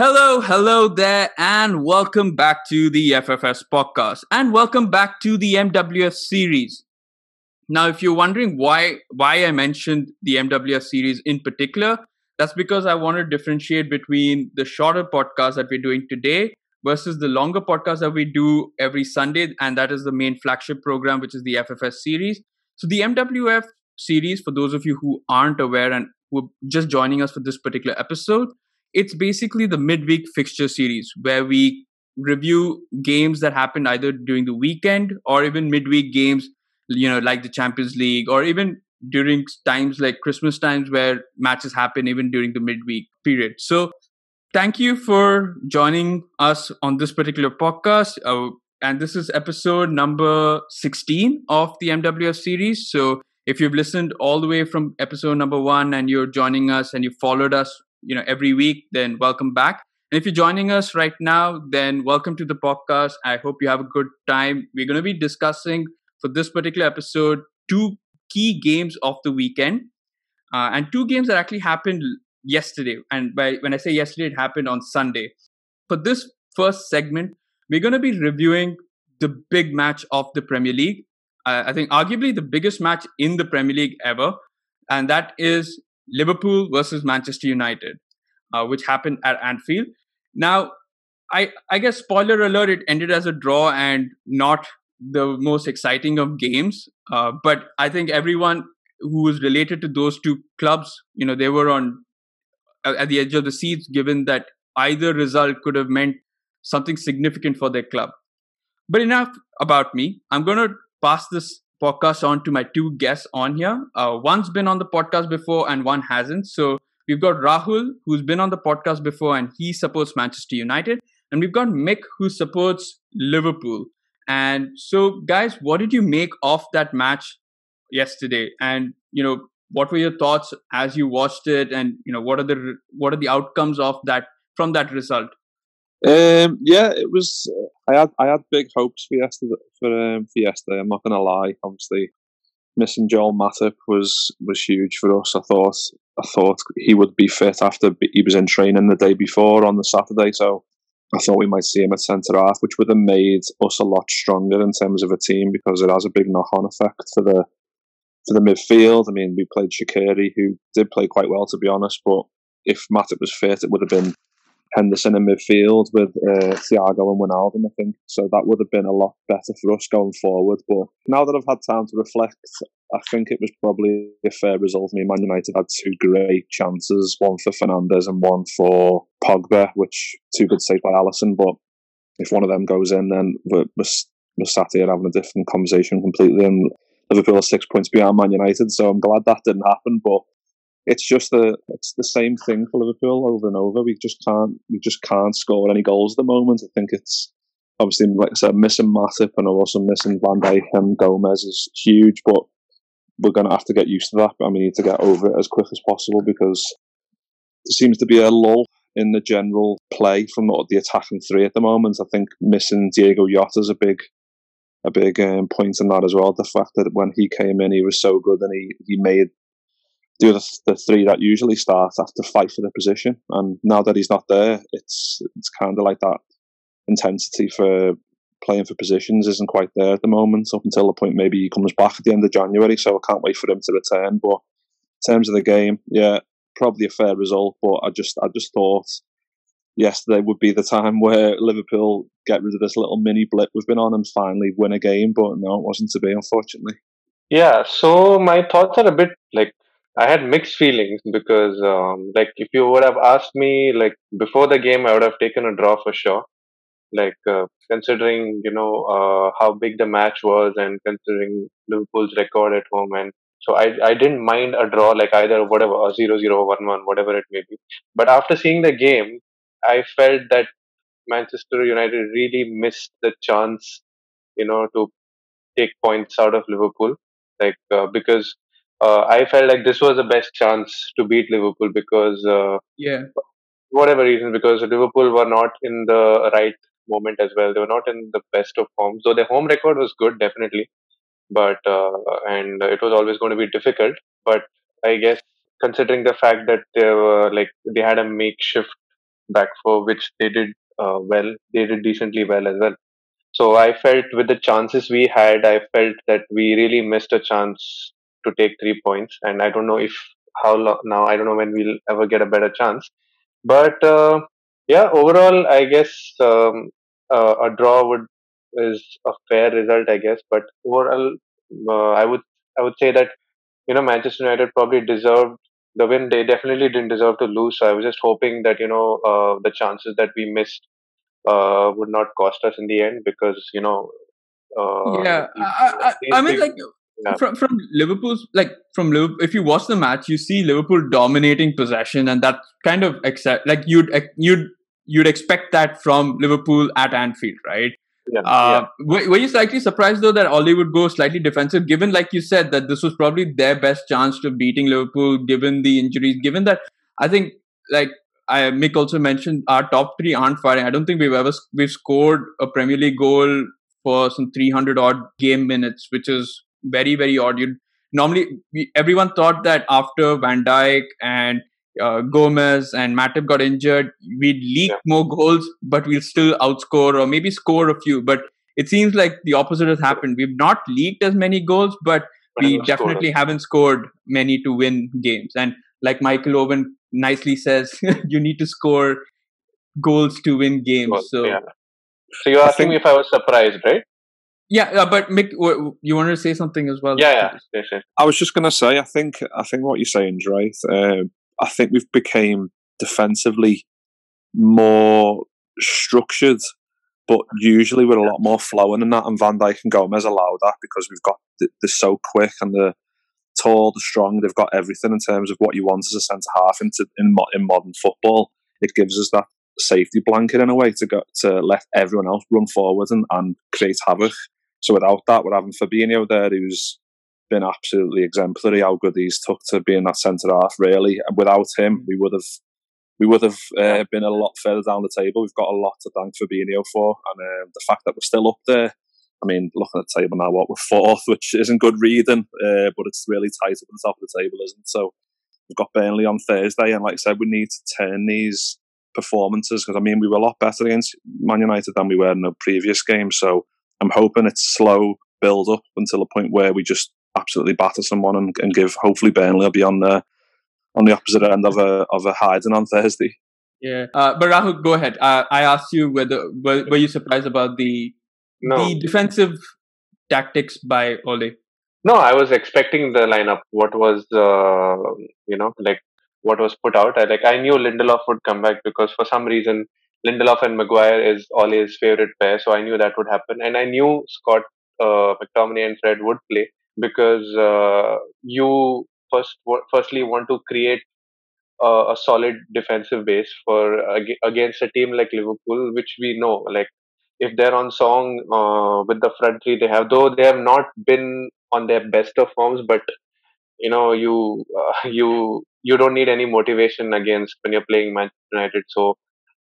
Hello, hello there, and welcome back to the FFS podcast, and welcome back to the MWF series. Now, if you're wondering why why I mentioned the MWF series in particular, that's because I want to differentiate between the shorter podcast that we're doing today versus the longer podcast that we do every Sunday, and that is the main flagship program, which is the FFS series. So, the MWF series, for those of you who aren't aware and who are just joining us for this particular episode, it's basically the midweek fixture series where we review games that happened either during the weekend or even midweek games, you know, like the Champions League or even during times like Christmas times where matches happen even during the midweek period. So, thank you for joining us on this particular podcast. Uh, and this is episode number 16 of the MWF series. So, if you've listened all the way from episode number one and you're joining us and you followed us you know every week then welcome back. And if you're joining us right now then welcome to the podcast. I hope you have a good time. We're going to be discussing for this particular episode two key games of the weekend. Uh, and two games that actually happened yesterday. And by when i say yesterday it happened on sunday. For this first segment we're going to be reviewing the big match of the premier league. Uh, i think arguably the biggest match in the premier league ever. And that is Liverpool versus Manchester United, uh, which happened at Anfield. Now, I I guess spoiler alert, it ended as a draw and not the most exciting of games. Uh, but I think everyone who was related to those two clubs, you know, they were on at the edge of the seats, given that either result could have meant something significant for their club. But enough about me. I'm going to pass this podcast on to my two guests on here. Uh, one's been on the podcast before and one hasn't. So we've got Rahul, who's been on the podcast before and he supports Manchester United. And we've got Mick, who supports Liverpool. And so, guys, what did you make of that match yesterday? And, you know, what were your thoughts as you watched it? And, you know, what are the what are the outcomes of that from that result? Um, yeah, it was. I had I had big hopes for yesterday. For um, for yesterday, I'm not going to lie. Obviously, missing Joel Matip was was huge for us. I thought I thought he would be fit after he was in training the day before on the Saturday. So I thought we might see him at centre half, which would have made us a lot stronger in terms of a team because it has a big knock on effect for the for the midfield. I mean, we played Shaqiri, who did play quite well to be honest, but if Matip was fit, it would have been Henderson in midfield with uh, Thiago and Wijnaldum, I think. So that would have been a lot better for us going forward. But now that I've had time to reflect, I think it was probably a fair result. Mean, Man United had two great chances, one for Fernandes and one for Pogba, which two good saves by Alisson. But if one of them goes in, then we're, we're, we're sat here having a different conversation completely. And Liverpool are six points behind Man United, so I'm glad that didn't happen. But it's just the it's the same thing for Liverpool over and over. We just can't we just can't score any goals at the moment. I think it's obviously like I said, missing Matip and also missing Van Dijk and Gomez is huge, but we're going to have to get used to that. And we need to get over it as quick as possible because there seems to be a lull in the general play from the attacking three at the moment. I think missing Diogo Jota is a big a big um, point in that as well. The fact that when he came in, he was so good and he, he made the three that usually start to fight for the position. And now that he's not there, it's it's kind of like that intensity for playing for positions isn't quite there at the moment. Up until the point maybe he comes back at the end of January, so I can't wait for him to return. But in terms of the game, yeah, probably a fair result. But I just I just thought yesterday would be the time where Liverpool get rid of this little mini blip we've been on and finally win a game. But no, it wasn't to be, unfortunately. Yeah, so my thoughts are a bit like I had mixed feelings because, um, like, if you would have asked me, like, before the game, I would have taken a draw for sure. Like, uh, considering, you know, uh, how big the match was and considering Liverpool's record at home. And so I, I didn't mind a draw, like, either whatever, 0 0, 1 1, whatever it may be. But after seeing the game, I felt that Manchester United really missed the chance, you know, to take points out of Liverpool. Like, uh, because uh, I felt like this was the best chance to beat Liverpool because uh, yeah, whatever reason, because Liverpool were not in the right moment as well. They were not in the best of forms. Though their home record was good, definitely, but uh, and it was always going to be difficult. But I guess considering the fact that they were like they had a makeshift back four, which they did uh, well. They did decently well as well. So I felt with the chances we had, I felt that we really missed a chance to take three points. And I don't know if how long now. I don't know when we'll ever get a better chance. But uh, yeah, overall, I guess um, uh, a draw would is a fair result, I guess. But overall, uh, I would I would say that you know Manchester United probably deserved the win. They definitely didn't deserve to lose. So I was just hoping that you know uh, the chances that we missed uh, would not cost us in the end because you know. Uh, yeah, I, I, I mean, like yeah. from from Liverpool's like from Liverpool, if you watch the match, you see Liverpool dominating possession, and that kind of accept like you'd you'd you'd expect that from Liverpool at Anfield, right? Yeah, uh, yeah. Were, you slightly surprised though that Ole would go slightly defensive, given, like you said, that this was probably their best chance to beating Liverpool, given the injuries, given that I think, like I, Mick also mentioned, our top three aren't firing. I don't think we've ever we've scored a Premier League goal for some 300 odd game minutes, which is very very odd. You normally we, everyone thought that after Van Dijk and uh, Gomez and Matip got injured, we'd leak yeah. more goals, but we'll still outscore or maybe score a few. But it seems like the opposite has happened. We've not leaked as many goals, but we definitely haven't scored many to win games. And like Michael Owen nicely says, you need to score goals to win games. So, yeah. so you're asking me if I was surprised, right? Yeah, uh, but Mick, you wanted to say something as well? Yeah, yeah. Yes, yes. I was just going to say, I think, I think what you're saying is right. Um, I think we've became defensively more structured, but usually with a lot more flowing than that. And Van Dijk and Gomez allow that because we've got they're so quick and the tall, the strong. They've got everything in terms of what you want as a centre half into in, in modern football. It gives us that safety blanket in a way to go to let everyone else run forward and, and create havoc. So without that, we're having Fabinho there, who's been absolutely exemplary. How good he's took to being that centre half, really. And without him, we would have we would have uh, been a lot further down the table. We've got a lot to thank Fabinho for, and uh, the fact that we're still up there. I mean, looking at the table now, what we're fourth, which isn't good reading, uh, but it's really tight up at the top of the table, isn't it? So we've got Burnley on Thursday, and like I said, we need to turn these performances because I mean, we were a lot better against Man United than we were in the previous game. So I'm hoping it's slow build up until a point where we just absolutely batter someone and, and give hopefully Burnley will be on the on the opposite end of a of a hiding on Thursday. Yeah, uh, but Rahul, go ahead. Uh, I asked you whether were, were, you surprised about the no. the defensive tactics by Ole. No, I was expecting the lineup. What was uh, you know like what was put out? I like I knew Lindelof would come back because for some reason Lindelof and Maguire is Ole's favorite pair, so I knew that would happen, and I knew Scott uh, McTominay and Fred would play because uh, you first firstly want to create uh, a solid defensive base for against a team like Liverpool, which we know like if they're on song uh, with the front three they have, though they have not been on their best of forms, but you know you uh, you you don't need any motivation against when you're playing Manchester United. So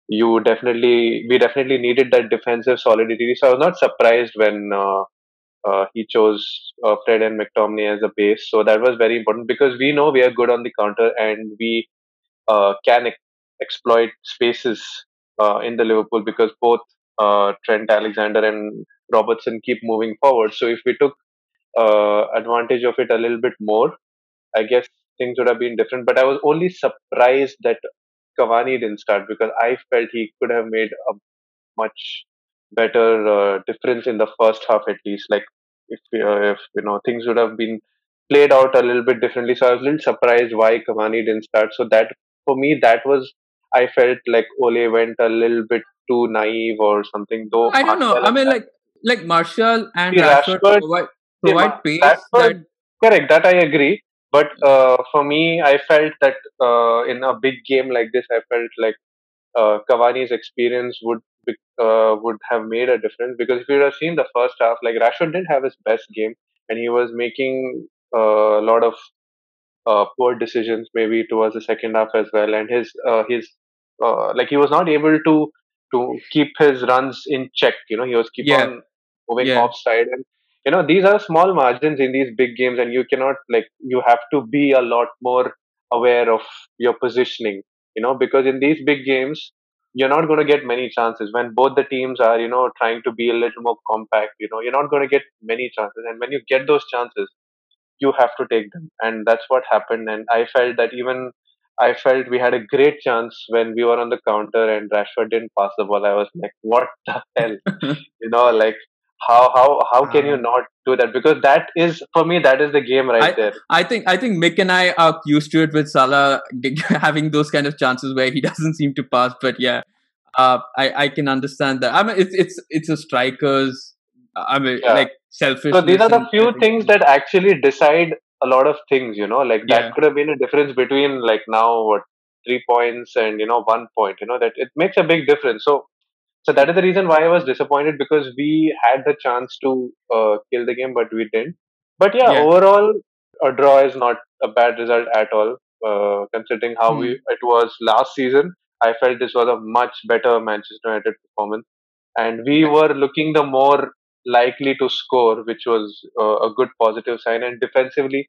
you definitely we definitely needed that defensive solidity. So I was not surprised when uh, uh, he chose uh, Fred and McTominay as a base. So that was very important because we know we are good on the counter and we uh, can ex- exploit spaces uh, in the Liverpool because both uh, Trent Alexander and Robertson keep moving forward. So if we took advantage of it a little bit more, I guess things would have been different. But I was only surprised that Cavani didn't start because I felt he could have made a much better uh, difference in the first half at least. Like if uh, if you know things would have been played out a little bit differently. So I was a little surprised why Cavani didn't start. So that for me that was I felt like Ole went a little bit too naive or something. Though I don't know. I mean, like like Martial and Rashford, Rashford provide, provide yeah, pace. Rashford, that... Correct. That I agree. But uh, for me, I felt that uh, in a big game like this, I felt like uh, Cavani's experience would uh, would have made a difference because if you have seen the first half, like Rashford didn't have his best game and he was making uh, a lot of uh, poor decisions maybe towards the second half as well, and his uh, his uh, like he was not able to to keep his runs in check. You know, he was keep yeah. on moving yeah. offside, and you know these are small margins in these big games, and you cannot like you have to be a lot more aware of your positioning. You know, because in these big games, you're not going to get many chances. When both the teams are you know trying to be a little more compact you know you're not going to get many chances. And when you get those chances you have to take them. And that's what happened. And i felt that even i felt we had a great chance when we were on the counter and rashford didn't pass the ball. I was like what the hell? You know like how how how can you ah. not do that because that is for me that is the game right I, there i think i think mick and i are used to it with salah having those kind of chances where he doesn't seem to pass but yeah uh, i i can understand that i mean it's it's it's a striker's i mean yeah. like selfish so these are the few things that actually decide a lot of things you know like that yeah. could have been a difference between like now what three points and you know one point you know that it makes a big difference so so that is the reason why I was disappointed because we had the chance to uh, kill the game, but we didn't. But yeah, yeah, overall, a draw is not a bad result at all. Uh, considering how mm. we it was last season, I felt this was a much better Manchester United performance, and we were looking the more likely to score, which was uh, a good positive sign. And defensively,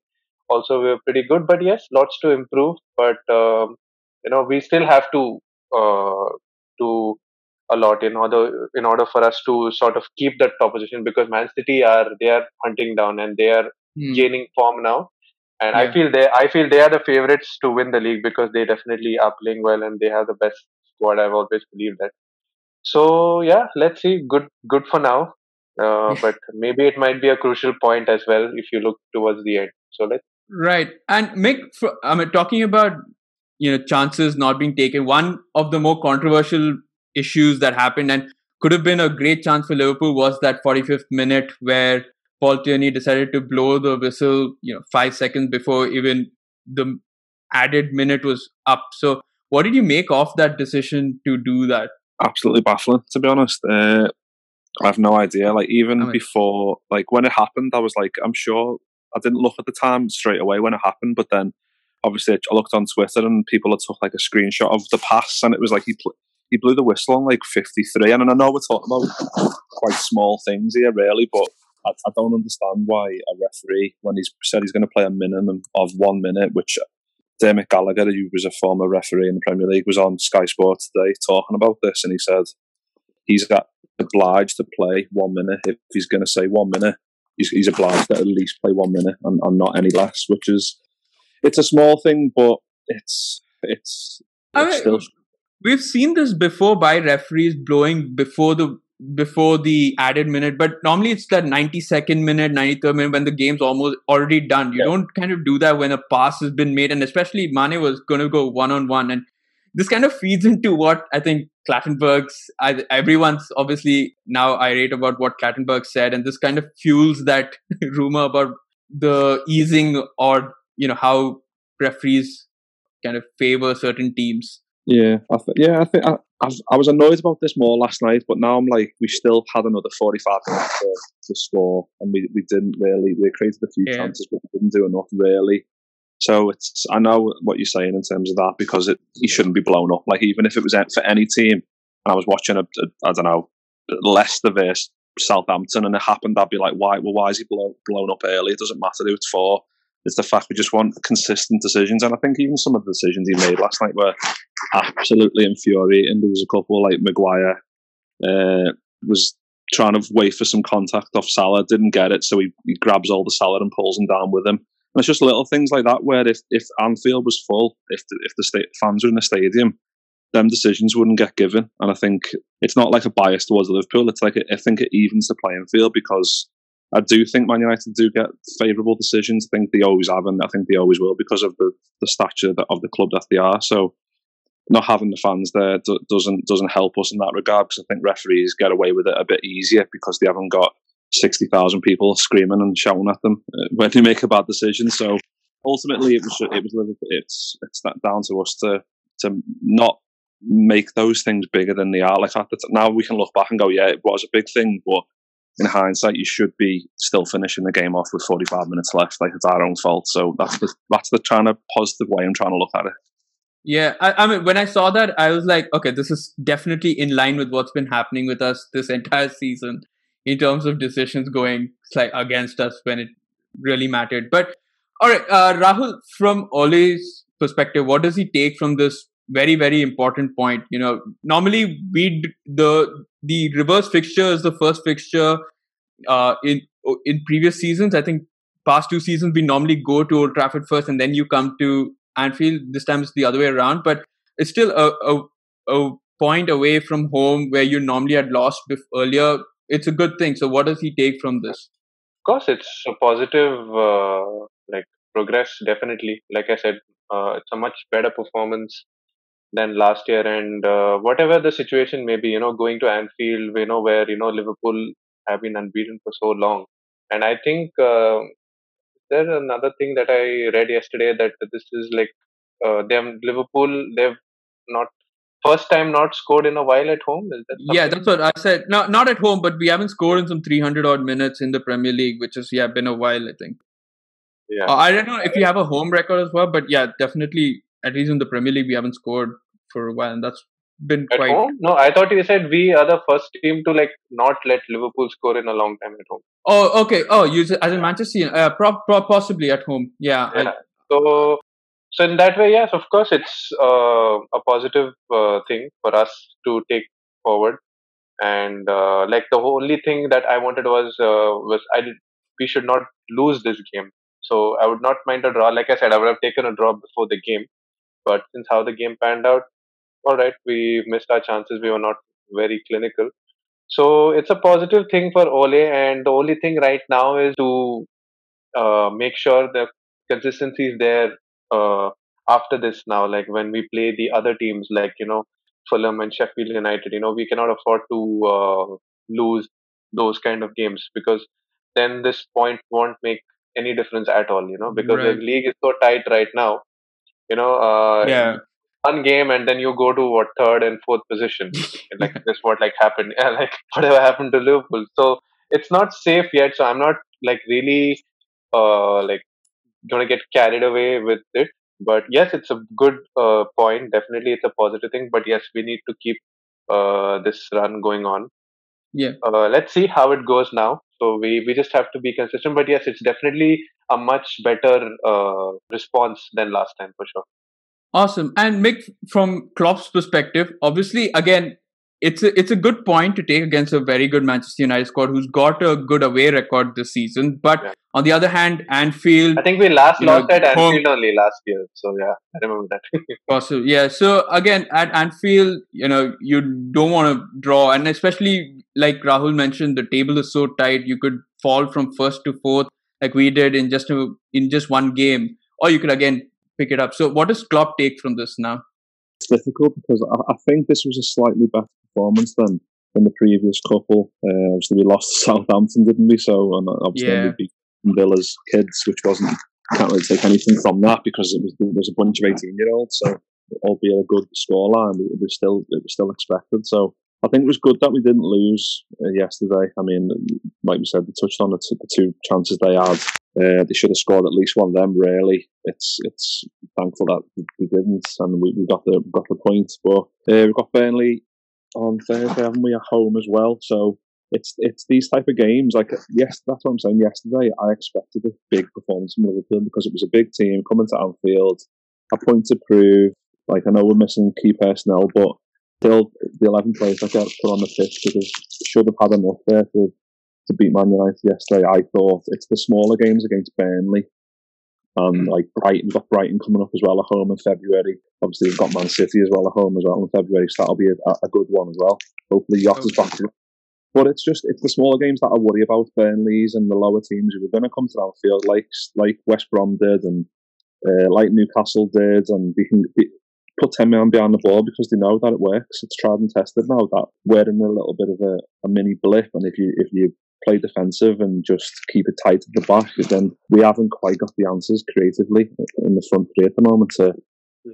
also we were pretty good. But yes, lots to improve. But um, you know, we still have to uh, to a lot in order in order for us to sort of keep that top position because Man City are they are hunting down and they are mm. gaining form now. And yeah. I feel they I feel they are the favorites to win the league because they definitely are playing well and they have the best squad. I've always believed that. So yeah, let's see. Good good for now. Uh, but maybe it might be a crucial point as well if you look towards the end. So let's right. And Mick, I mean, talking about you know chances not being taken. One of the more controversial issues that happened and could have been a great chance for Liverpool was that 45th minute where Paul Tierney decided to blow the whistle, you know, five seconds before even the added minute was up. So, what did you make of that decision to do that? Absolutely baffling, to be honest. Uh, I have no idea. Like even I mean, before, like when it happened, I was like, I'm sure. I didn't look at the time straight away when it happened, but then obviously I looked on Twitter and people had took like a screenshot of the pass, and it was like he pl- he blew the whistle on like 53. And I know we're talking about quite small things here, really, but I, I don't understand why a referee, when he's said he's going to play a minimum of one minute, which Dermot Gallagher, who was a former referee in the Premier League, was on Sky Sports today talking about this, and he said he's got obliged to play one minute. If he's going to say one minute, he's, he's obliged to at least play one minute and, and not any less, which is it's a small thing, but it's it's, it's still we've seen this before by referees blowing before the before the added minute but normally it's that 92nd minute 93rd minute when the game's almost already done you yeah. don't kind of do that when a pass has been made and especially Mane was going to go one on one and this kind of feeds into what I think Clattenburg's everyone's obviously now irate about what Clattenburg said and this kind of fuels that rumor about the easing or you know how referees kind of favor certain teams yeah, I th- yeah, I think I, I, I, was annoyed about this more last night, but now I'm like, we still had another 45 minutes to, to score, and we, we didn't really. We created a few yeah. chances, but we didn't do enough really. So it's I know what you're saying in terms of that because it he shouldn't be blown up. Like even if it was for any team, and I was watching a, a I don't know Leicester versus Southampton, and it happened, I'd be like, why? Well, why is he blown blown up early? It doesn't matter who it's for. It's the fact we just want consistent decisions, and I think even some of the decisions he made last night were absolutely infuriating. There was a couple like Maguire uh, was trying to wait for some contact off Salah, didn't get it, so he, he grabs all the Salah and pulls him down with him. And it's just little things like that where if, if Anfield was full, if the, if the state, fans were in the stadium, them decisions wouldn't get given. And I think it's not like a bias towards Liverpool. It's like a, I think it evens the playing field because I do think Man United do get favourable decisions. I think they always have, and I think they always will because of the, the stature of the club that they are. So not having the fans there doesn't doesn't help us in that regard because I think referees get away with it a bit easier because they haven't got sixty thousand people screaming and shouting at them uh, when they make a bad decision. So ultimately, it was it was it's it's that down to us to to not make those things bigger than they are. Like now we can look back and go, yeah, it was a big thing, but in hindsight, you should be still finishing the game off with 45 minutes left. Like it's our own fault. So that's the that's the trying to positive way I'm trying to look at it. Yeah, I, I, mean, when I saw that, I was like, okay, this is definitely in line with what's been happening with us this entire season in terms of decisions going like against us when it really mattered. But all right, uh, Rahul, from Ole's perspective, what does he take from this very very important point. You know, normally we the the reverse fixture is the first fixture uh, in in previous seasons. I think past two seasons we normally go to Old Trafford first and then you come to Anfield. This time it's the other way around, but it's still a, a, a point away from home where you normally had lost earlier. It's a good thing. So, what does he take from this? Of course, it's a positive, uh, like progress. Definitely, like I said, uh, it's a much better performance than last year. And uh, whatever the situation may be, you know, going to Anfield, you know, where you know Liverpool have been unbeaten for so long, and I think uh, there's another thing that I read yesterday that this is like uh, them Liverpool they've not first time not scored in a while at home. That yeah, that's what I said. Not not at home, but we haven't scored in some 300 odd minutes in the Premier League, which is yeah been a while I think. Yeah, uh, I don't know if you have a home record as well, but yeah, definitely at least in the Premier League we haven't scored for a while, and that's been at quite. Home? No, I thought you said we are the first team to like not let Liverpool score in a long time at home. Oh, okay. Oh, you as in Manchester, uh, pro- pro- possibly at home. Yeah. yeah. I, so, so in that way, yes, of course, it's uh, a positive uh, thing for us to take forward. And uh, like the only thing that I wanted was uh, was I did, we should not lose this game. So I would not mind a draw. Like I said, I would have taken a draw before the game. But since how the game panned out, all right, we missed our chances. We were not very clinical. So it's a positive thing for Ole, and the only thing right now is to uh, make sure the consistency is there uh, after this. Now, like when we play the other teams, like you know Fulham and Sheffield United, you know we cannot afford to uh, lose those kind of games because then this point won't make any difference at all. You know because right. the league is so tight right now. You know, uh, yeah one game and then you go to what third and fourth position. like this what like happened. Yeah, like whatever happened to Liverpool. So it's not safe yet. So I'm not like really uh like gonna get carried away with it. But yes, it's a good uh, point. Definitely, it's a positive thing. But yes, we need to keep uh, this run going on. Yeah. Uh, let's see how it goes now. So we we just have to be consistent. But yes, it's definitely a much better uh, response than last time for sure. Awesome. And Mick, from Klopp's perspective, obviously, again, it's a, it's a good point to take against a very good Manchester United squad who's got a good away record this season. But yeah. on the other hand, Anfield. I think we last lost know, at Anfield home, only last year. So yeah, I remember that. possible. Yeah. So again, at Anfield, you know, you don't want to draw, and especially like Rahul mentioned, the table is so tight. You could fall from first to fourth, like we did in just a, in just one game, or you could again pick it up. So, what does Klopp take from this now? Difficult because I, I think this was a slightly better performance than than the previous couple. Uh, obviously, we lost to Southampton, didn't we? So, and obviously, yeah. we beat Villa's kids, which wasn't can't really take anything from that because it was there was a bunch of eighteen year olds. So, albeit a good scoreline, it was still it was still expected. So, I think it was good that we didn't lose uh, yesterday. I mean, like we said, we touched on the two chances they had. Uh, they should have scored at least one of them. Really, it's it's thankful that we didn't, and we, we got the got the point. But uh, we've got Burnley on Thursday, haven't we, at home as well? So it's it's these type of games. Like yes, that's what I'm saying. Yesterday, I expected a big performance from Liverpool because it was a big team coming to Anfield, a point to prove. Like I know we're missing key personnel, but still the 11 players that got put on the pitch because should have had enough there to, to beat Man United yesterday. I thought it's the smaller games against Burnley. and like Brighton, we've got Brighton coming up as well at home in February. Obviously, we've got Man City as well at home as well in February, so that'll be a, a good one as well. Hopefully, Jota is back. But it's just it's the smaller games that I worry about. Burnley's and the lower teams who are going to come to Anfield, like like West Brom did and uh, like Newcastle did, and can put 10 men behind the ball because they know that it works. It's tried and tested now that we're in a little bit of a, a mini blip. And if you, if you play defensive and just keep it tight at the back, then we haven't quite got the answers creatively in the front three at the moment to,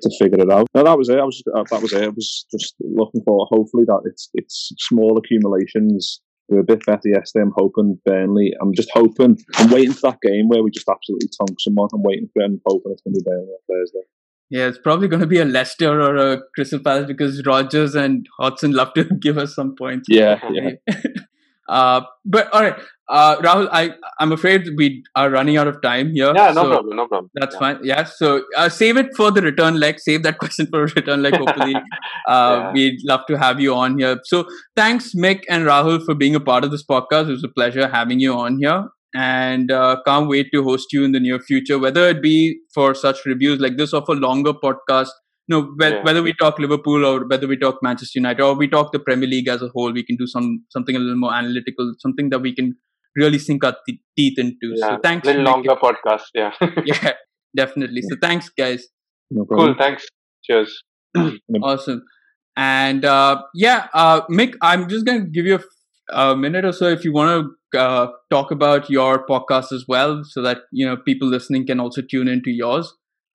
to figure it out. No, that was it. I was just, uh, that was it. I was just looking for hopefully that it's it's small accumulations. We were a bit better yesterday. I'm hoping Burnley. I'm just hoping. I'm waiting for that game where we just absolutely tonk someone. I'm waiting for it and hoping it's going to be Burnley on Thursday. Yeah, it's probably going to be a Leicester or a Crystal Palace because Rodgers and Hodgson love to give us some points. Yeah, yeah. Uh, but all right, uh, Rahul, I I'm afraid we are running out of time here. Yeah, no so problem, no problem. That's yeah. fine. Yeah. So uh, save it for the return leg. Save that question for return leg. Hopefully, uh, Yeah. we'd love to have you on here. So thanks, Mick and Rahul, for being a part of this podcast. It was a pleasure having you on here. And uh, can't wait to host you in the near future, whether it be for such reviews like this or for longer podcasts. No, whe- Yeah. whether we talk Liverpool or whether we talk Manchester United or we talk the Premier League as a whole, we can do some something a little more analytical, something that we can really sink our te- teeth into. Yeah, So thanks. little Mick. longer podcast. Yeah. Yeah, definitely. So thanks, guys. No cool. Thanks. Cheers. Awesome. And uh, yeah, uh, Mick, I'm just going to give you a, f- a minute or so if you want to uh, talk about your podcast as well, so that you know people listening can also tune into yours.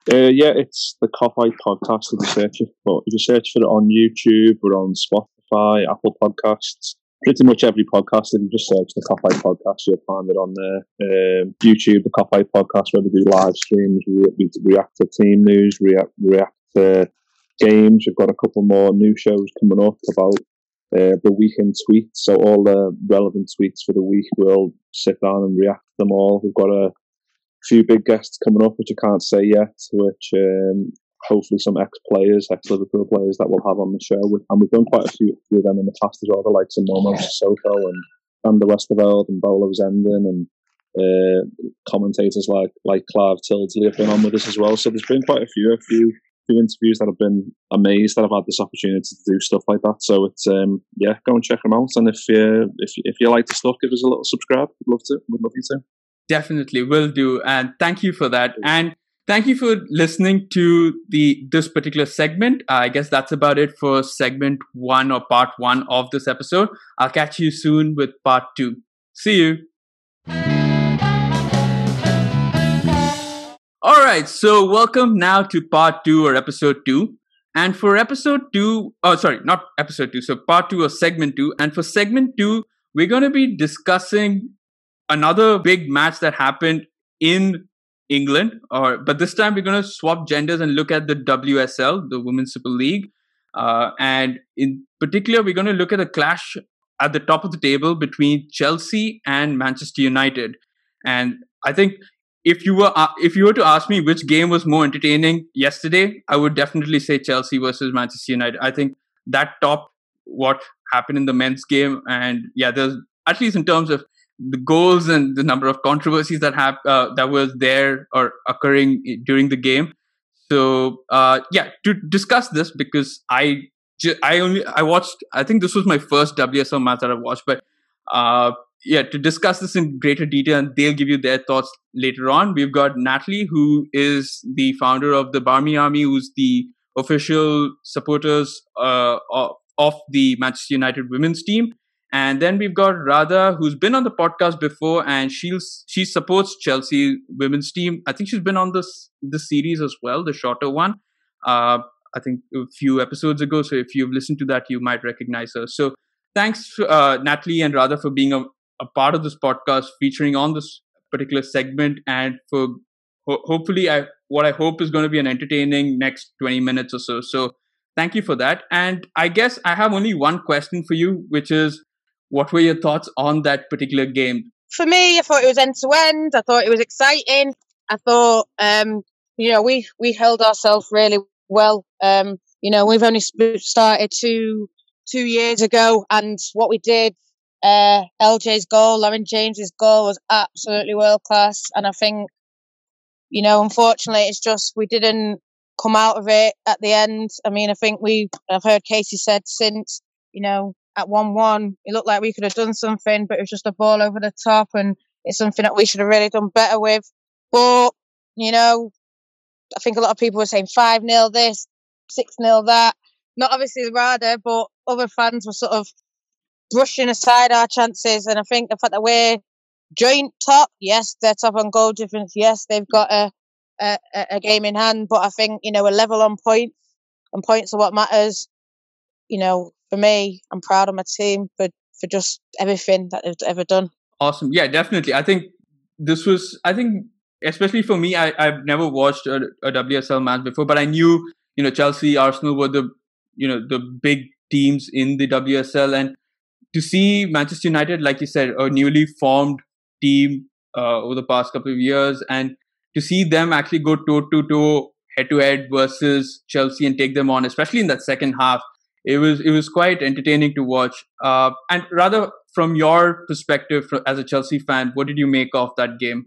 Uh, yeah, it's the Coffee Podcast. If you search it, but if you search for it on YouTube, we're on Spotify, Apple Podcasts, pretty much every podcast. If you just search the Coffee Podcast, you'll find it on there. Um, YouTube, the Coffee Podcast, where we do live streams, we, we react to team news, react react to games. We've got a couple more new shows coming up about uh, the weekend tweets. So all the relevant tweets for the week, we'll sit down and react to them all. We've got a few big guests coming up, which I can't say yet, which um, hopefully some ex-players, ex-Liverpool players that we'll have on the show. And we've done quite a few, few of them in the past as well, the likes of Momo Sissoko and Van der Westerveld and Bolo Zenden and uh, commentators like like Clive Tyldesley have been on with us as well. So there's been quite a few, a few, few interviews that have been amazed that I've had this opportunity to do stuff like that. So it's um, yeah, go and check them out. And if you if if you like the stuff, give us a little subscribe. We'd love to. We'd love you to. Definitely will do. And thank you for that. And thank you for listening to the this particular segment. I guess that's about it for segment one or part one of this episode. I'll catch you soon with part two. See you. All right, so welcome now to part two or episode two. And for episode two, oh, sorry, not episode two, so part two or segment two. And for segment two, we're going to be discussing another big match that happened in England, or but this time we're going to swap genders and look at the WSL, the Women's Super League, uh, and in particular we're going to look at a clash at the top of the table between Chelsea and Manchester United. And I think if you were uh, if you were to ask me which game was more entertaining yesterday, I would definitely say Chelsea versus Manchester United. I think that topped what happened in the men's game, and yeah, there's at least in terms of the goals and the number of controversies that have uh, that was there or occurring during the game. So uh, yeah, to discuss this because I ju- I only I watched I think this was my first WSL match that I watched, but uh, yeah, to discuss this in greater detail and they'll give you their thoughts later on. We've got Natalie, who is the founder of the Barmy Army, who's the official supporters uh, of, of the Manchester United women's team. And then we've got Radha, who's been on the podcast before, and she's she supports Chelsea women's team. I think she's been on this this series as well, the shorter one. Uh, I think a few episodes ago. So if you've listened to that, you might recognize her. So thanks, uh, Natalie and Radha, for being a, a part of this podcast, featuring on this particular segment, and for ho- hopefully, I what I hope is going to be an entertaining next twenty minutes or so. So thank you for that. And I guess I have only one question for you, which is what were your thoughts on that particular game? for me, I thought it was end to end. I thought it was exciting. I thought, um, you know, we we held ourselves really well. Um, you know, we've only started two two years ago, and what we did, uh, LJ's goal, Lauren James's goal, was absolutely world class. And I think, you know, unfortunately, it's just we didn't come out of it at the end. I mean, I think we, I've heard Casey said since, you know, at 1 1, it looked like we could have done something, but it was just a ball over the top, and it's something that we should have really done better with. But, you know, I think a lot of people were saying 5 0 this, 6 0 that. Not obviously the Radha, but other fans were sort of brushing aside our chances. And I think the fact that we're joint top, yes, they're top on goal difference. Yes, they've got a, a, a a game in hand, but I think, you know, we're level on points, and points are what matters. You know, for me, I'm proud of my team for, for just everything that they've ever done. Awesome. Yeah, definitely. I think this was, I think, especially for me, I, I've never watched a, a WSL match before, but I knew, you know, Chelsea, Arsenal were the, you know, the big teams in the WSL. And to see Manchester United, like you said, a newly formed team uh, over the past couple of years, and to see them actually go toe to toe, head to head versus Chelsea and take them on, especially in that second half, it was it was quite entertaining to watch. Uh, and Radha, from your perspective as a Chelsea fan, what did you make of that game?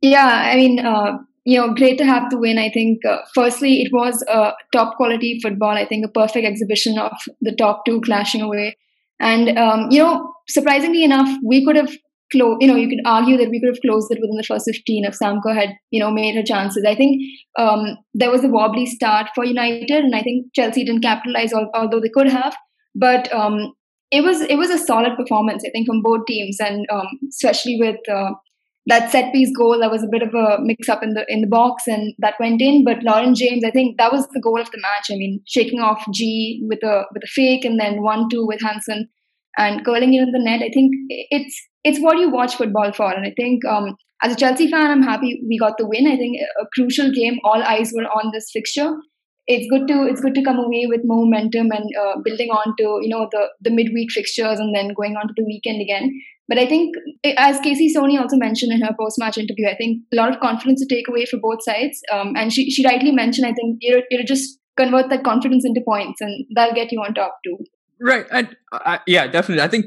Yeah, I mean, uh, you know, great to have the win. I think, uh, firstly, it was a top quality football. I think a perfect exhibition of the top two clashing away. And, um, you know, surprisingly enough, we could have closed, you know, you could argue that we could have closed it within the first 15 if Sam Kerr had, you know, made her chances. I think um, there was a wobbly start for United, and I think Chelsea didn't capitalize, although they could have. But um, it was it was a solid performance, I think, from both teams, and um, especially with uh, that set piece goal. That was a bit of a mix up in the in the box, and that went in. But Lauren James, I think that was the goal of the match. I mean, shaking off G with a with a fake, and then one two with Hanson, and curling it in the net. I think it's it's what you watch football for, and I think. Um, as a Chelsea fan, I'm happy we got the win. I think a crucial game. All eyes were on this fixture, it's good to it's good to come away with momentum and uh, building on to you know the the midweek fixtures and then going on to the weekend again. But I think, as Casey Stoney also mentioned in her post match interview, I think a lot of confidence to take away for both sides. Um, and she she rightly mentioned, I think you just convert that confidence into points, and that'll get you on top too. Right, and uh, yeah, definitely. I think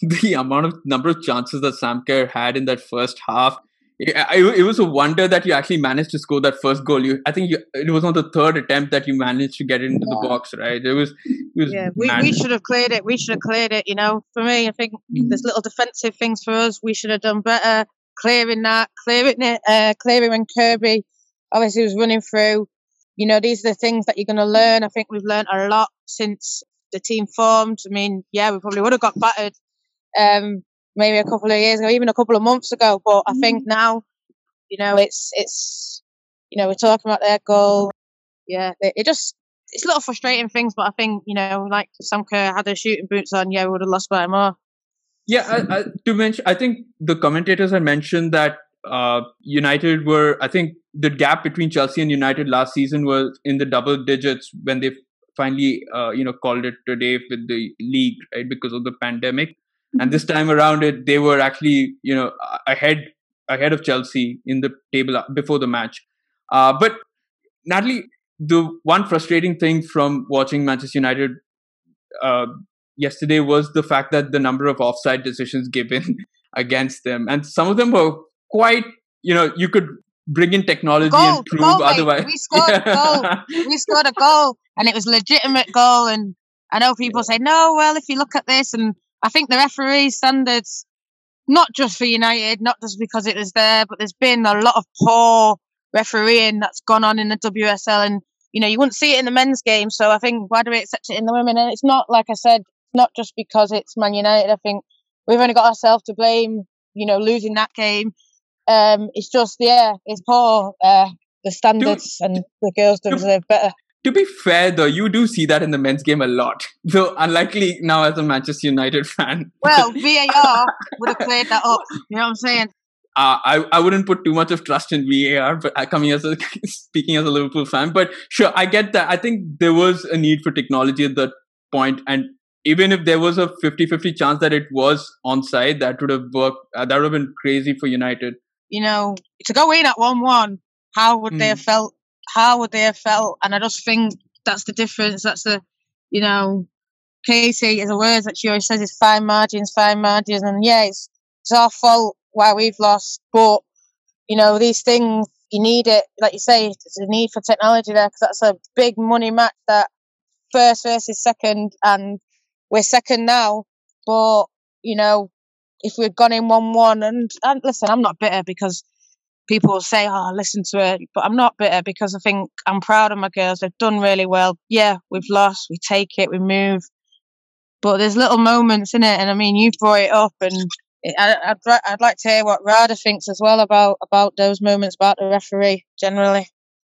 the amount of number of chances that Sam Kerr had in that first half it, it was a wonder that you actually managed to score that first goal. You, I think you, it was on the third attempt that you managed to get it into the box, right? It was, it was yeah. We, we should have cleared it. We should have cleared it. You know, for me, I think mm. there's little defensive things for us. We should have done better clearing that, clearing it, uh, clearing when Kirby obviously was running through. You know, these are the things that you're going to learn. I think we've learned a lot since the team formed. I mean, yeah, we probably would have got battered. Um, maybe a couple of years ago, even a couple of months ago. But I think mm. now, you know, it's it's you know we're talking about their goal. Yeah, it, it just it's a lot of frustrating things, but I think you know, like Sam Kerr had their shooting boots on, yeah, we would have lost by more. Yeah, I, I, to mention, I think the commentators had mentioned that uh, United were, I think, the gap between Chelsea and United last season was in the double digits when they finally, uh, you know, called it today with the league, right, because of the pandemic and this time around it they were actually you know ahead ahead of Chelsea in the table before the match. Uh, but Natalie, the one frustrating thing from watching Manchester United uh, yesterday was the fact that the number of offside decisions given against them, and some of them were quite you know you could bring in technology goal, and prove goal, otherwise. We scored yeah. a goal. We scored a goal, and it was a legitimate goal. And I know people say, "No, well, if you look at this and I think the referee standards, not just for United, not just because it was there, but there's been a lot of poor refereeing that's gone on in the WSL, and you know you wouldn't see it in the men's game. So I think why do we accept it in the women? And it's not like I said, not just because it's Man United. I think we've only got ourselves to blame. You know, losing that game. Um, it's just yeah, it's poor. Uh, the standards do, and the girls deserve better to be fair though you do see that in the men's game a lot though unlikely now as a manchester united fan well var would have played that up you know what i'm saying uh, I, I wouldn't put too much of trust in VAR, but uh, coming as a speaking as a Liverpool fan, but sure, I get that. I think there was a need for technology at that point, and even if there was a 50-50 chance that it was onside, that would have worked. Uh, that would have been crazy for United. You know, to go in at one-one, how would mm. they have hmm. felt how would they have felt? And I just think that's the difference. That's the, you know, Casey is a word that she always says it's fine margins, fine margins. And yeah, it's, it's our fault why we've lost. But, you know, these things, you need it. Like you say, there's a need for technology there because that's a big money match that first versus second. And we're second now. But, you know, if we'd gone in 1 1, and, and listen, I'm not bitter because people will say, "Oh, listen to it," but I'm not bitter because I think I'm proud of my girls. They've done really well. Yeah, we've lost, we take it, we move, but there's little moments in it, and I mean, you brought it up, and I, would I'd like to hear what Radha thinks as well about about those moments about the referee generally.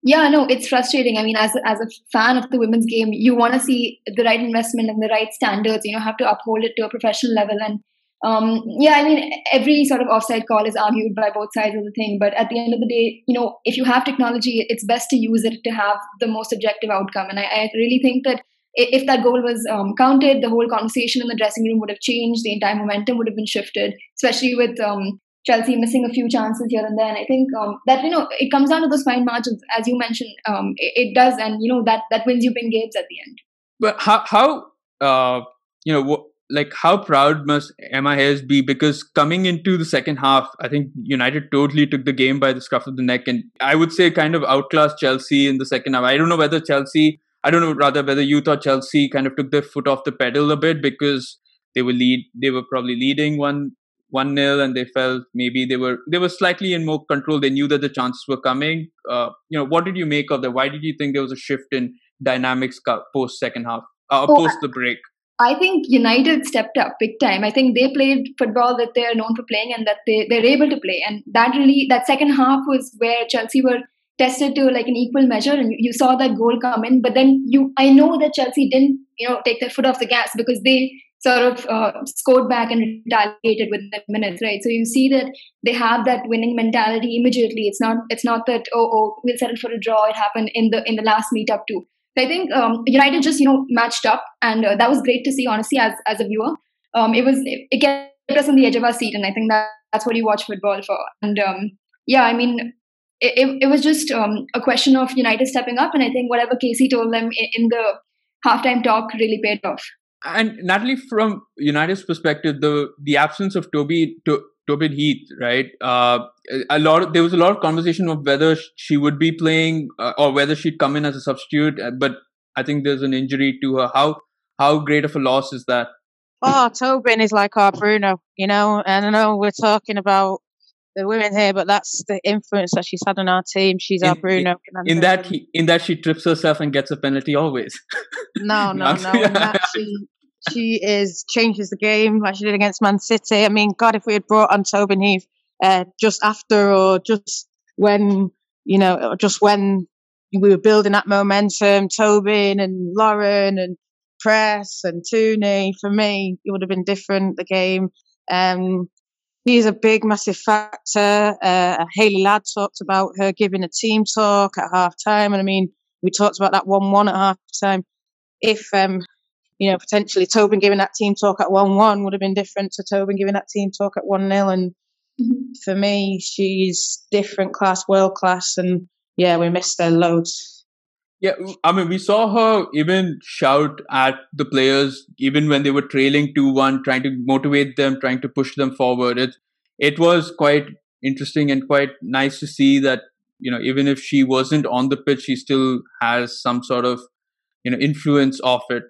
Yeah, no, it's frustrating. I mean, as as a fan of the women's game, you want to see the right investment and the right standards. You know, have to uphold it to a professional level, and um, yeah, I mean, every sort of offside call is argued by both sides of the thing. But at the end of the day, you know, if you have technology, it's best to use it to have the most objective outcome. And I, I really think that if that goal was um, counted, the whole conversation in the dressing room would have changed. The entire momentum would have been shifted, especially with um, Chelsea missing a few chances here and there. And I think um, that you know it comes down to those fine margins, as you mentioned. Um, it, it, does, and you know that that wins you big games at the end. But how how uh, you know like how proud must Emma Hayes be because coming into the second half, I think United totally took the game by the scruff of the neck, and I would say kind of outclassed Chelsea in the second half. I don't know whether Chelsea, I don't know Radha whether you thought Chelsea kind of took their foot off the pedal a bit because they were lead, they were probably leading one one nil, and they felt maybe they were they were slightly in more control. They knew that the chances were coming. Uh, you know, what did you make of that? Why did you think there was a shift in dynamics post second half, uh, post the break? I think United stepped up big time. I think they played football that they're known for playing and that they, they're able to play. And that really, that second half was where Chelsea were tested to like an equal measure and you, you saw that goal come in. But then you, I know that Chelsea didn't, you know, take their foot off the gas because they sort of uh, scored back and retaliated within minutes, right? So you see that they have that winning mentality immediately. It's not, it's not that, oh, oh, we'll settle for a draw. It happened in the, in the last meetup too. I think um, United just you know matched up, and uh, that was great to see. Honestly, as as a viewer, um, it was it kept us on the edge of our seat, and I think that that's what you watch football for. And um, yeah, I mean, it, it, it was just um, a question of United stepping up, and I think whatever Casey told them in the halftime talk really paid off. And Natalie, from United's perspective, the the absence of Toby to, Tobin Heath, right? Uh, a lot. Of, there was a lot of conversation of whether she would be playing uh, or whether she'd come in as a substitute. Uh, but I think there's an injury to her. How how great of a loss is that? Oh, Tobin is like our Bruno, you know. And I know we're talking about the women here, but that's the influence that she's had on our team. She's in, our Bruno. In, in that, he, in that she trips herself and gets a penalty always. no, no, no. no. she, she is changes the game like she did against Man City. I mean, God, if we had brought on Tobin Heath uh, just after or just when you know, just when we were building that momentum, Tobin and Lauren and Press and Tooney, for me, it would have been different. The game. Um, he's a big, massive factor. Uh, Hayley Ladd talked about her giving a team talk at half time. And I mean, we talked about that 1 1 at half time. If um, you know, potentially Tobin giving that team talk at 1 1 would have been different to Tobin giving that team talk at 1 0. And mm-hmm. for me, she's different class, world class. And yeah, we missed her loads. Yeah, I mean, we saw her even shout at the players, even when they were trailing 2 1, trying to motivate them, trying to push them forward. It, it was quite interesting and quite nice to see that, you know, even if she wasn't on the pitch, she still has some sort of, you know, influence of it.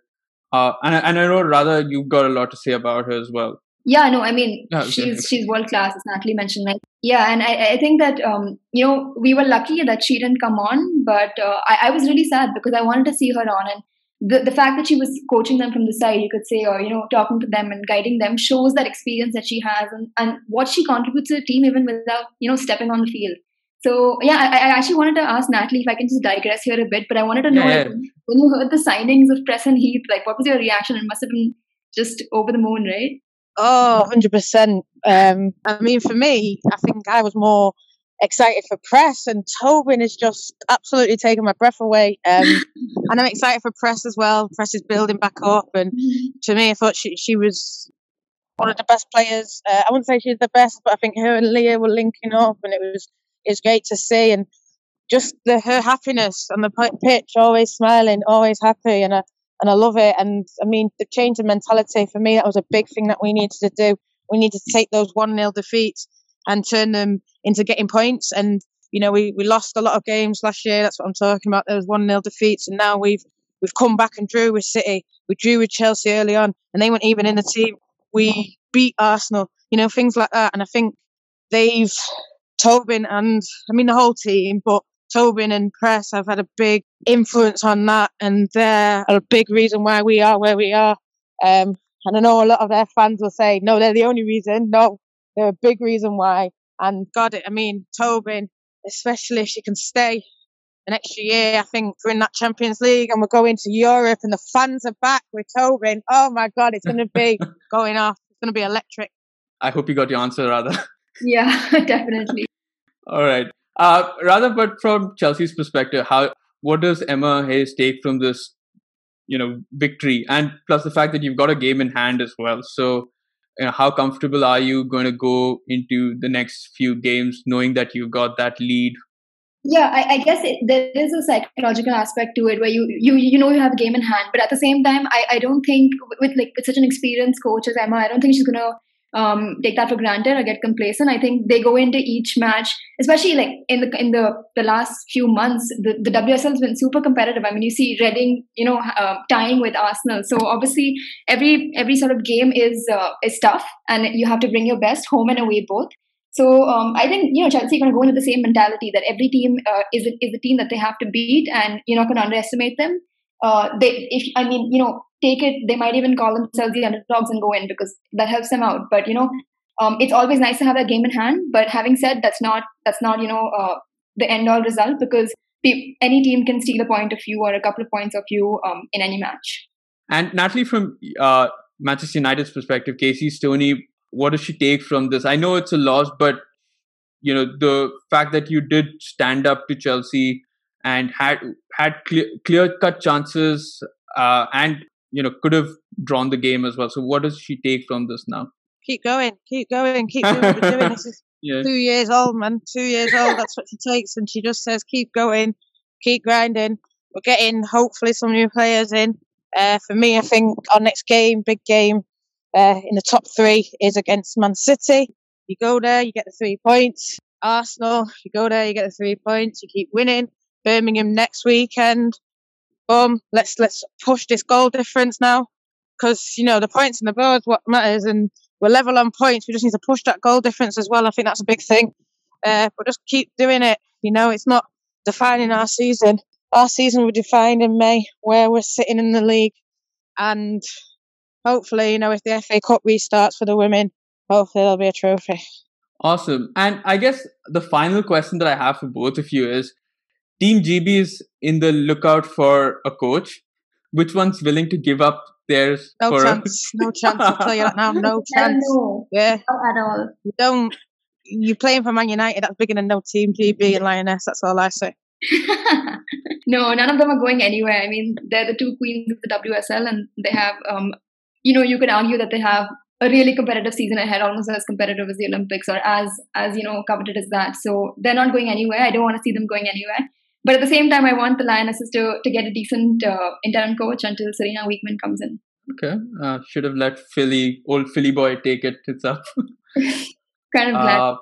Uh, and, and I know Radha you've got a lot to say about her as well. Yeah, no, I mean she's she's world class, as Natalie mentioned. Like, yeah, and I, I think that um, you know we were lucky that she didn't come on, but uh, I, I was really sad because I wanted to see her on, and the the fact that she was coaching them from the side, you could say, or you know talking to them and guiding them, shows that experience that she has and, and what she contributes to the team even without you know stepping on the field. So yeah, I, I, actually wanted to ask Natalie if I can just digress here a bit, but I wanted to know yeah, yeah. when you heard the signings of Press and Heath, like what was your reaction? It must have been just over the moon, right? Oh, 100%. Um, I mean, for me, I think I was more excited for Press, and Tobin is just absolutely taken my breath away. Um, and I'm excited for Press as well. Press is building back up, and to me, I thought she she was one of the best players. Uh, I wouldn't say she's the best, but I think her and Leah were linking up, and it was is great to see. And just the, her happiness on the pitch, always smiling, always happy, and I and I love it. And I mean, the change in mentality for me that was a big thing that we needed to do. We needed to take those one 0 defeats and turn them into getting points. And you know, we we lost a lot of games last year. That's what I'm talking about. Those one 0 defeats, and now we've we've come back and drew with City. We drew with Chelsea early on, and they weren't even in the team. We beat Arsenal. You know, things like that. And I think they've Tobin and I mean the whole team, but Tobin and Press have had a big influence on that, and they're a big reason why we are where we are. Um, and I know a lot of their fans will say, no, they're the only reason. No, they're a big reason why. And God, it I mean, Tobin, especially if she can stay an extra year, I think we're in that Champions League and we're going to Europe and the fans are back with Tobin. Oh my God, it's going to be going off. It's going to be electric. I hope you got your answer Radha. Yeah, definitely. All right. Uh, Radha, but from Chelsea's perspective, how what does Emma Hayes take from this, you know victory, and plus the fact that you've got a game in hand as well. So, you know, how comfortable are you going to go into the next few games knowing that you've got that lead yeah i, I guess it, there is a psychological aspect to it where you you you know you have a game in hand but at the same time i, I don't think with like with such an experienced coach as emma i don't think she's gonna um, take that for granted or get complacent i think they go into each match especially like in the in the the last few months the, the wsl has been super competitive. I mean you see reading you know uh, tying with arsenal. So obviously every every sort of game is uh, is tough and you have to bring your best home and away both. So um, I think you know Chelsea are going to go into the same mentality that every team uh, is a, is a team that they have to beat, and you're not going to underestimate them. Uh, they, if I mean, you know, take it. They might even call themselves the underdogs and go in because that helps them out. But you know, um, it's always nice to have that game in hand. But having said that's not that's not you know uh, the end all result because any team can steal a point of you or a couple of points of you um, in any match. And Natalie, from uh, Manchester United's perspective, Casey Stoney what does she take from this? I know it's a loss, but you know the fact that you did stand up to Chelsea and had had clear, clear cut chances uh, and you know could have drawn the game as well. So what does she take from this now? Keep going, keep going, keep doing what you're doing. This is yeah. two years old, man. Two years old. That's what she takes, and she just says, "Keep going, keep grinding." We're getting hopefully some new players in. Uh, for me, I think our next game, big game, uh, in the top three is against Man City. You go there, you get the three points. Arsenal, you go there, you get the three points. You keep winning. Birmingham next weekend. Boom. Let's let's push this goal difference now, because you know the points in the board what matters, and we're level on points. We just need to push that goal difference as well. I think that's a big thing. Uh, but just keep doing it. You know, it's not defining our season. Our season will be defined in May, where we're sitting in the league, and hopefully, you know, if the FA Cup restarts for the women, hopefully there'll be a trophy. Awesome. And I guess the final question that I have for both of you is Team GB is in the lookout for a coach. Which one's willing to give up theirs? No chance. A... no chance. I'll tell you that now. No chance. No, yeah. Not at all. You don't. You're playing for Man United. That's bigger than no Team GB and Lioness. That's all I say. no, none of them are going anywhere. I mean, they're the two queens of the WSL, and they have um, you know you could argue that they have a really competitive season ahead almost as competitive as the olympics or as as you know coveted as that so they're not going anywhere i don't want to see them going anywhere but at the same time i want the lionesses to to get a decent uh, interim coach until Sarina Wiegman comes in. Okay. Uh, should have let philly old philly boy take it itself. Kind of glad.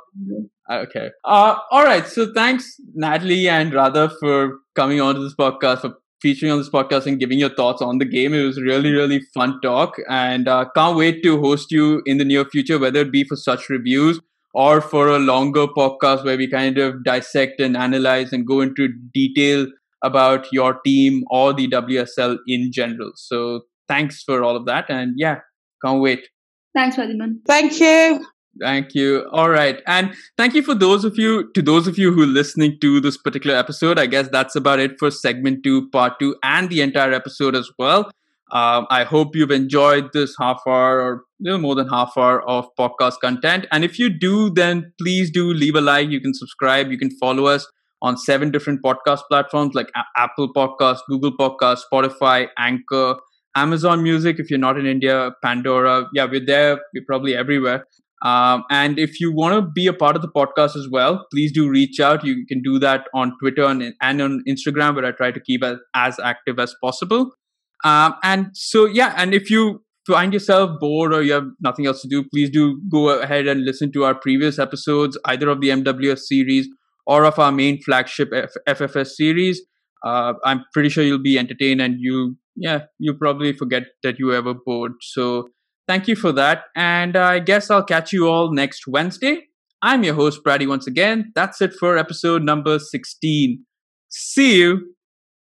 Uh, okay. Uh, all right. So thanks natalie and radha for coming on to this podcast for featuring on this podcast and giving your thoughts on the game. It was really, really fun talk, and uh, can't wait to host you in the near future, whether it be for such reviews or for a longer podcast where we kind of dissect and analyze and go into detail about your team or the WSL in general. So thanks for all of that, and yeah, can't wait. Thanks, Vadiman. Thank you. Thank you. All right. And thank you for those of you, to those of you who are listening to this particular episode. I guess that's about it for segment two, part two, and the entire episode as well. Um, I hope you've enjoyed this half hour or little more than half hour of podcast content. And if you do, then please do leave a like. You can subscribe. You can follow us on seven different podcast platforms like a- Apple Podcast, Google Podcast, Spotify, Anchor, Amazon Music. If you're not in India, Pandora. Yeah, we're there. We're probably everywhere. Um, and if you want to be a part of the podcast as well, please do reach out. You can do that on Twitter and, and on Instagram, where I try to keep as, as active as possible. Um, and so, yeah, and if you find yourself bored or you have nothing else to do, please do go ahead and listen to our previous episodes, either of the MWS series or of our main flagship F- FFS series. Uh, I'm pretty sure you'll be entertained and you, yeah, you probably forget that you ever bored. So, Thank you for that. And I guess I'll catch you all next Wednesday. I'm your host, Brady, once again. That's it for episode number 16. See you